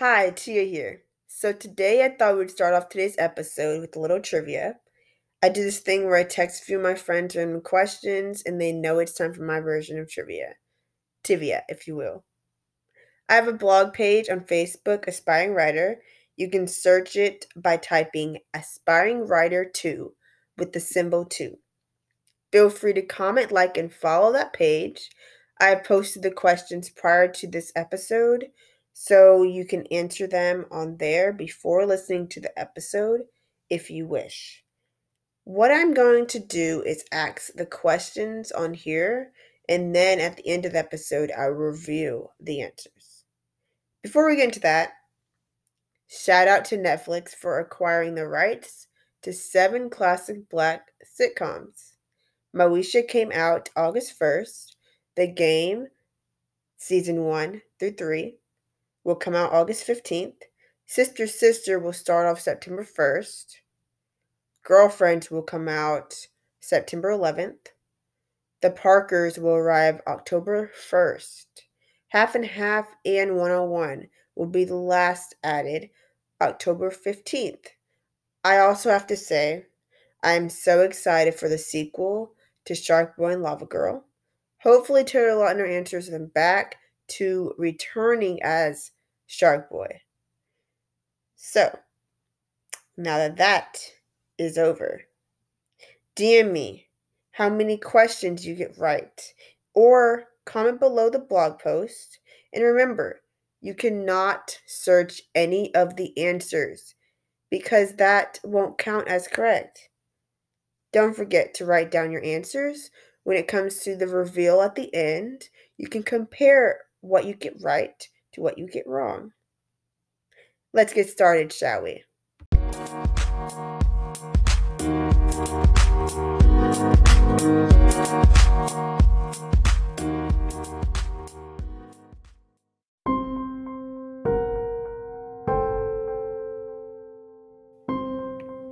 Hi, Tia here. So today I thought we'd start off today's episode with a little trivia. I do this thing where I text a few of my friends random questions and they know it's time for my version of trivia. Tiavia, if you will. I have a blog page on Facebook, Aspiring Writer. You can search it by typing Aspiring Writer 2 with the symbol 2. Feel free to comment, like, and follow that page. I posted the questions prior to this episode, so you can answer them on there before listening to the episode if you wish. What I'm going to do is ask the questions on here, and then at the end of the episode, I'll review the answers. Before we get into that, shout out to Netflix for acquiring the rights to seven classic black sitcoms. Moesha came out August 1st. The Game, season 1 through 3, will come out August 15th. Sister Sister will start off September 1st. Girlfriends will come out September 11th. The Parkers will arrive October 1st. Half and Half and One on One will be the last added October 15th. I also have to say, I am so excited for the sequel to Shark Boy and Lava Girl. Hopefully, Taylor Lautner answers them back to returning as Shark Boy. So, now that that is over, DM me how many questions you get right, or comment below the blog post. And remember, you cannot search any of the answers because that won't count as correct. Don't forget to write down your answers when it comes to the reveal at the end, you can compare what you get right to what you get wrong. Let's get started, shall we?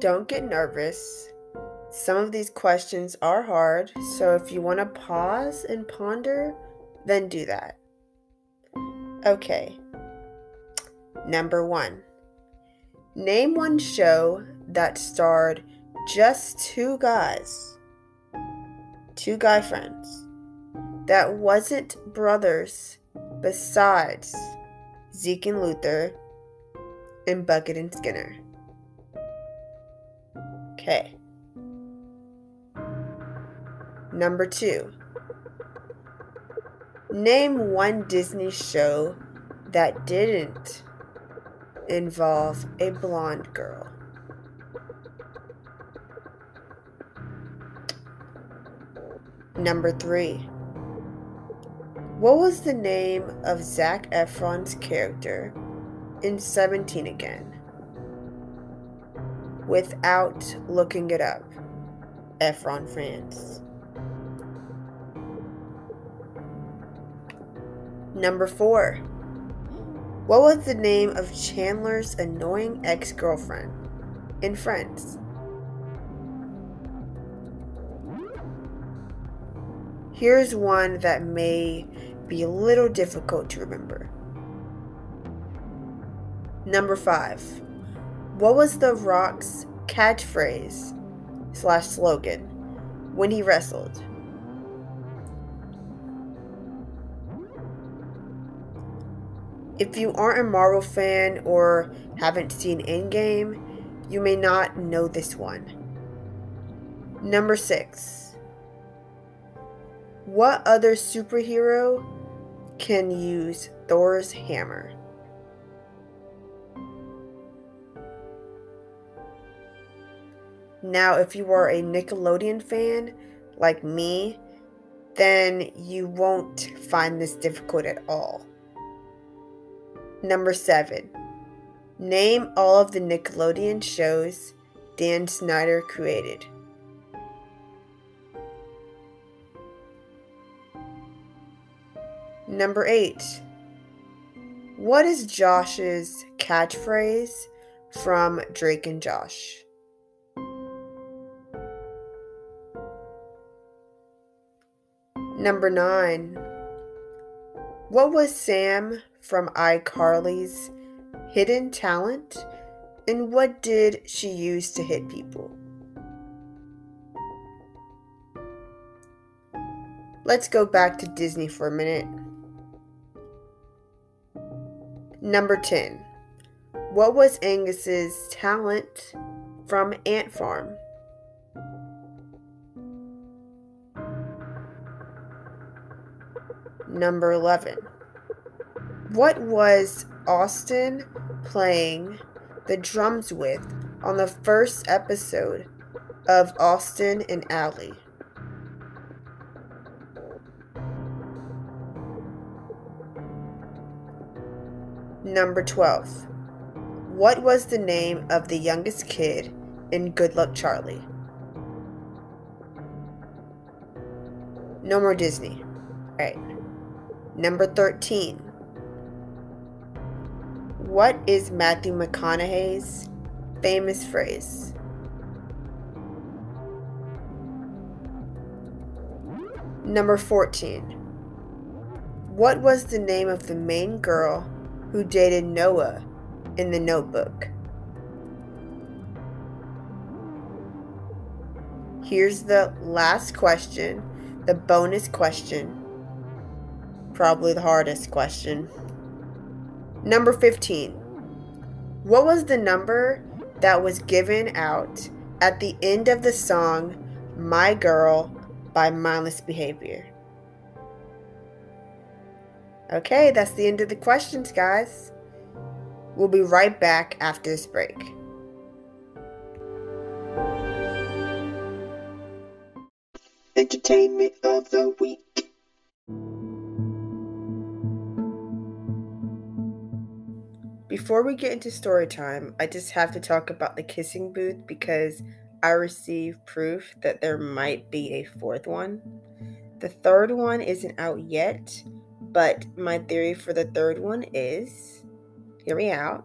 Don't get nervous. Some of these questions are hard, so if you want to pause and ponder, then do that. Okay. Number one Name one show that starred just two guys, two guy friends, that wasn't brothers besides Zeke and Luther and Bucket and Skinner. Okay. Number two, name one Disney show that didn't involve a blonde girl. Number three, what was the name of Zac Efron's character in 17 again? Without looking it up, Efron France. Number four. What was the name of Chandler's annoying ex girlfriend in Friends? Here's one that may be a little difficult to remember. Number five. What was The Rock's catchphrase slash slogan when he wrestled? If you aren't a Marvel fan or haven't seen Endgame, you may not know this one. Number 6. What other superhero can use Thor's hammer? Now, if you are a Nickelodeon fan like me, then you won't find this difficult at all. Number 7. Name all of the Nickelodeon shows Dan Schneider created. Number 8. What is Josh's catchphrase from Drake and Josh? Number 9. What was Sam from iCarly's hidden talent? And what did she use to hit people? Let's go back to Disney for a minute. Number 10. What was Angus's talent from Ant Farm? Number 11. What was Austin playing the drums with on the first episode of Austin and Ally? Number 12. What was the name of the youngest kid in Good Luck Charlie? No more Disney. All right. Number 13. What is Matthew McConaughey's famous phrase? Number 14. What was the name of the main girl who dated Noah in the notebook? Here's the last question, the bonus question probably the hardest question. Number 15. What was the number that was given out at the end of the song My Girl by Mindless Behavior? Okay, that's the end of the questions, guys. We'll be right back after this break. Entertainment of the week. Before we get into story time, I just have to talk about the kissing booth because I received proof that there might be a fourth one. The third one isn't out yet, but my theory for the third one is hear me out.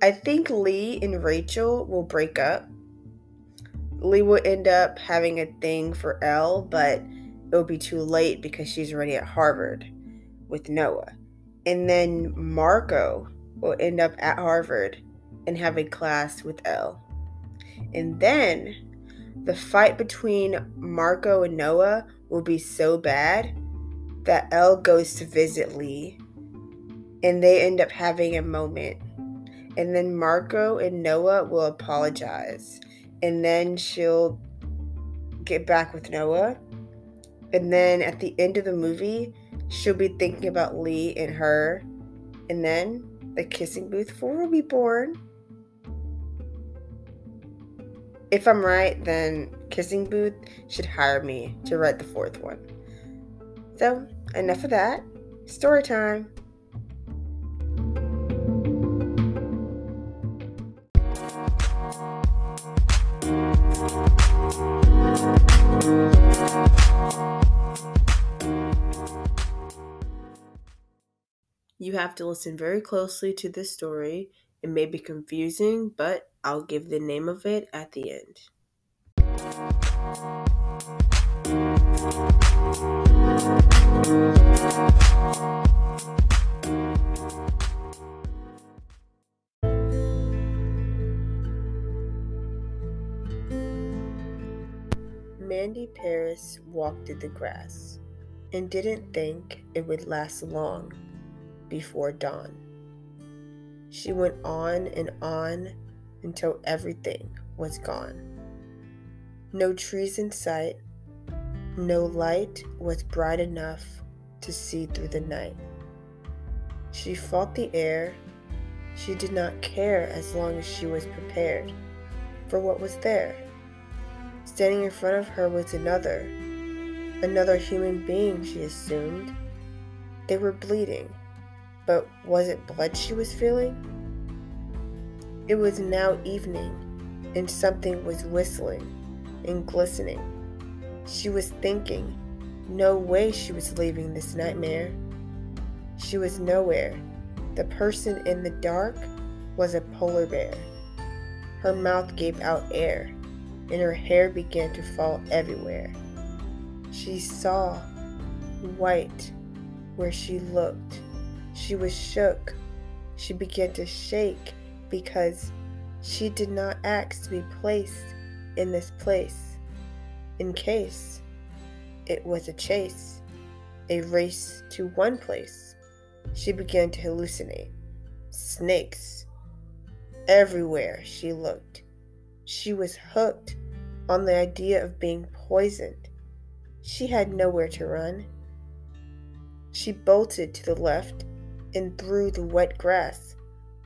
I think Lee and Rachel will break up. Lee will end up having a thing for Elle, but it'll be too late because she's already at Harvard with Noah. And then Marco will end up at Harvard and have a class with Elle. And then the fight between Marco and Noah will be so bad that Elle goes to visit Lee and they end up having a moment. And then Marco and Noah will apologize. And then she'll get back with Noah. And then at the end of the movie, she'll be thinking about Lee and her, and then the kissing booth 4 will be born. If I'm right, then Kissing Booth should hire me to write the fourth one. So, enough of that. Story time. You have to listen very closely to this story. It may be confusing, but I'll give the name of it at the end. Mandy Paris walked in the grass and didn't think it would last long before dawn. She went on and on until everything was gone. No trees in sight, no light was bright enough to see through the night. She fought the air. She did not care as long as she was prepared for what was there. Standing in front of her was another, another human being, she assumed. They were bleeding. But was it blood she was feeling? It was now evening, and something was whistling and glistening. She was thinking, no way she was leaving this nightmare. She was nowhere. The person in the dark was a polar bear. Her mouth gave out air, and her hair began to fall everywhere. She saw white where she looked she was shook. She began to shake because she did not ask to be placed in this place in case it was a chase, a race to one place. She began to hallucinate. Snakes. Everywhere she looked. She was hooked on the idea of being poisoned. She had nowhere to run. She bolted to the left and through the wet grass,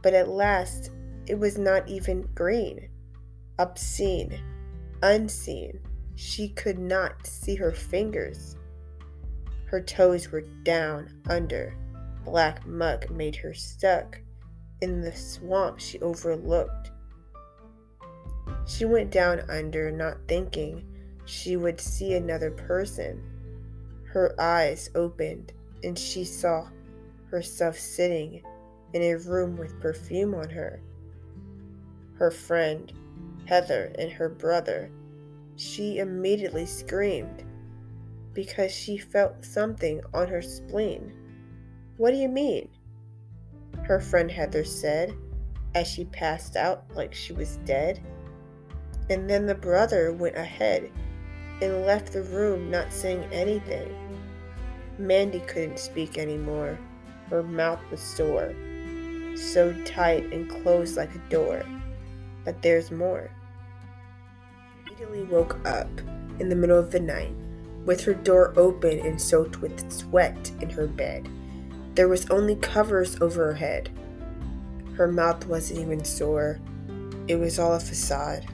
but at last it was not even green. Obscene, unseen, she could not see her fingers. Her toes were down under. Black muck made her stuck in the swamp she overlooked. She went down under, not thinking she would see another person. Her eyes opened, and she saw herself sitting in a room with perfume on her. Her friend, Heather, and her brother. She immediately screamed because she felt something on her spleen. What do you mean? Her friend Heather said as she passed out like she was dead. And then the brother went ahead and left the room not saying anything. Mandy couldn't speak anymore. Her mouth was sore, so tight and closed like a door. But there's more. Immediately woke up in the middle of the night with her door open and soaked with sweat in her bed. There was only covers over her head. Her mouth wasn't even sore. It was all a facade.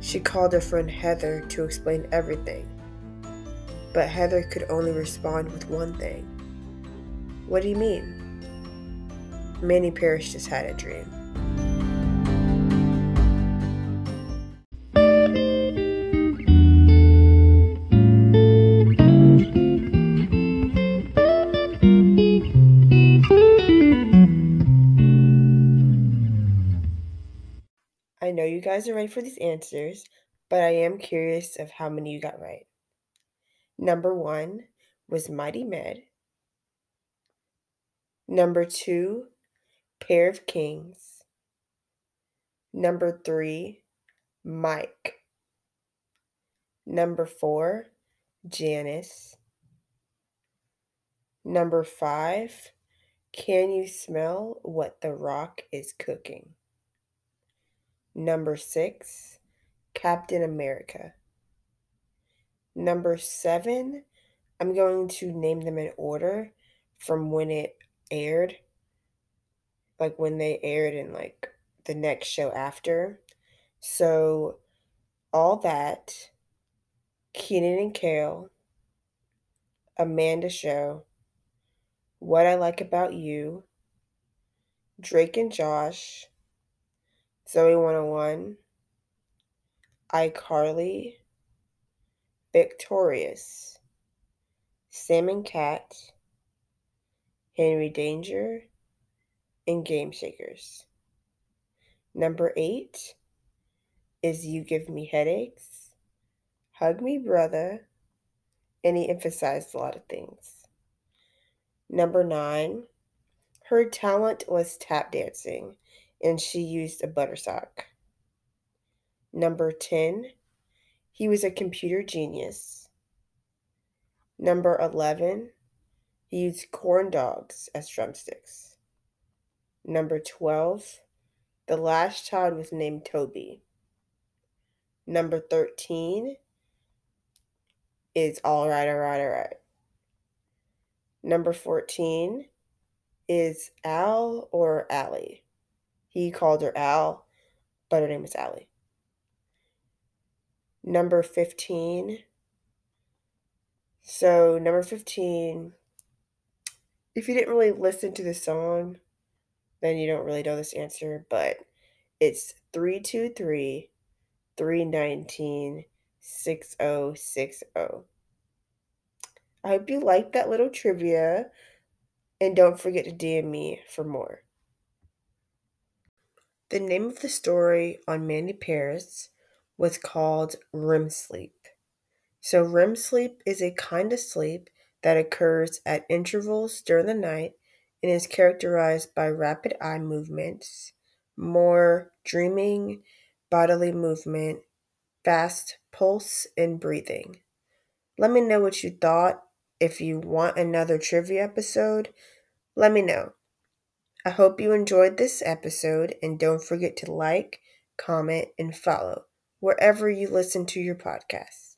She called her friend Heather to explain everything. But Heather could only respond with one thing. What do you mean? Manny Parrish just had a dream. I know you guys are ready for these answers, but I am curious of how many you got right. Number one was Mighty Med. Number two, Pair of Kings. Number three, Mike. Number four, Janice. Number five, Can you smell what the rock is cooking? Number six, Captain America. Number seven, I'm going to name them in order from when it aired, like when they aired in like the next show after. So, all that, Kenan and Kel, Amanda Show, What I Like About You, Drake and Josh, Zoey 101, iCarly, Victorious, Sam and Cat, Henry Danger, and Game Shakers. Number eight is You Give Me Headaches, Hug Me Brother, and he emphasized a lot of things. Number nine, her talent was tap dancing and she used a buttersock. Number 10, he was a computer genius. Number 11, he used corn dogs as drumsticks. Number 12, the last child was named Toby. Number 13 is all right, all right, all right. Number 14 is Al or Allie. He called her Al, but her name is Allie. Number 15. So, number 15, if you didn't really listen to the song, then you don't really know this answer, but it's 323 319 6060. I hope you liked that little trivia, and don't forget to DM me for more. The name of the story on Mandy Paris was called REM sleep. So, REM sleep is a kind of sleep that occurs at intervals during the night and is characterized by rapid eye movements, more dreaming bodily movement, fast pulse, and breathing. Let me know what you thought. If you want another trivia episode, let me know. I hope you enjoyed this episode and don't forget to like, comment, and follow wherever you listen to your podcasts.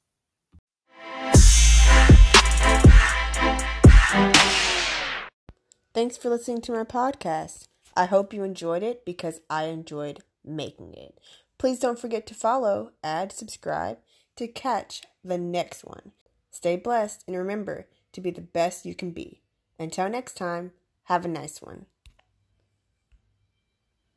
Thanks for listening to my podcast. I hope you enjoyed it because I enjoyed making it. Please don't forget to follow, add, subscribe to catch the next one. Stay blessed and remember to be the best you can be. Until next time, have a nice one.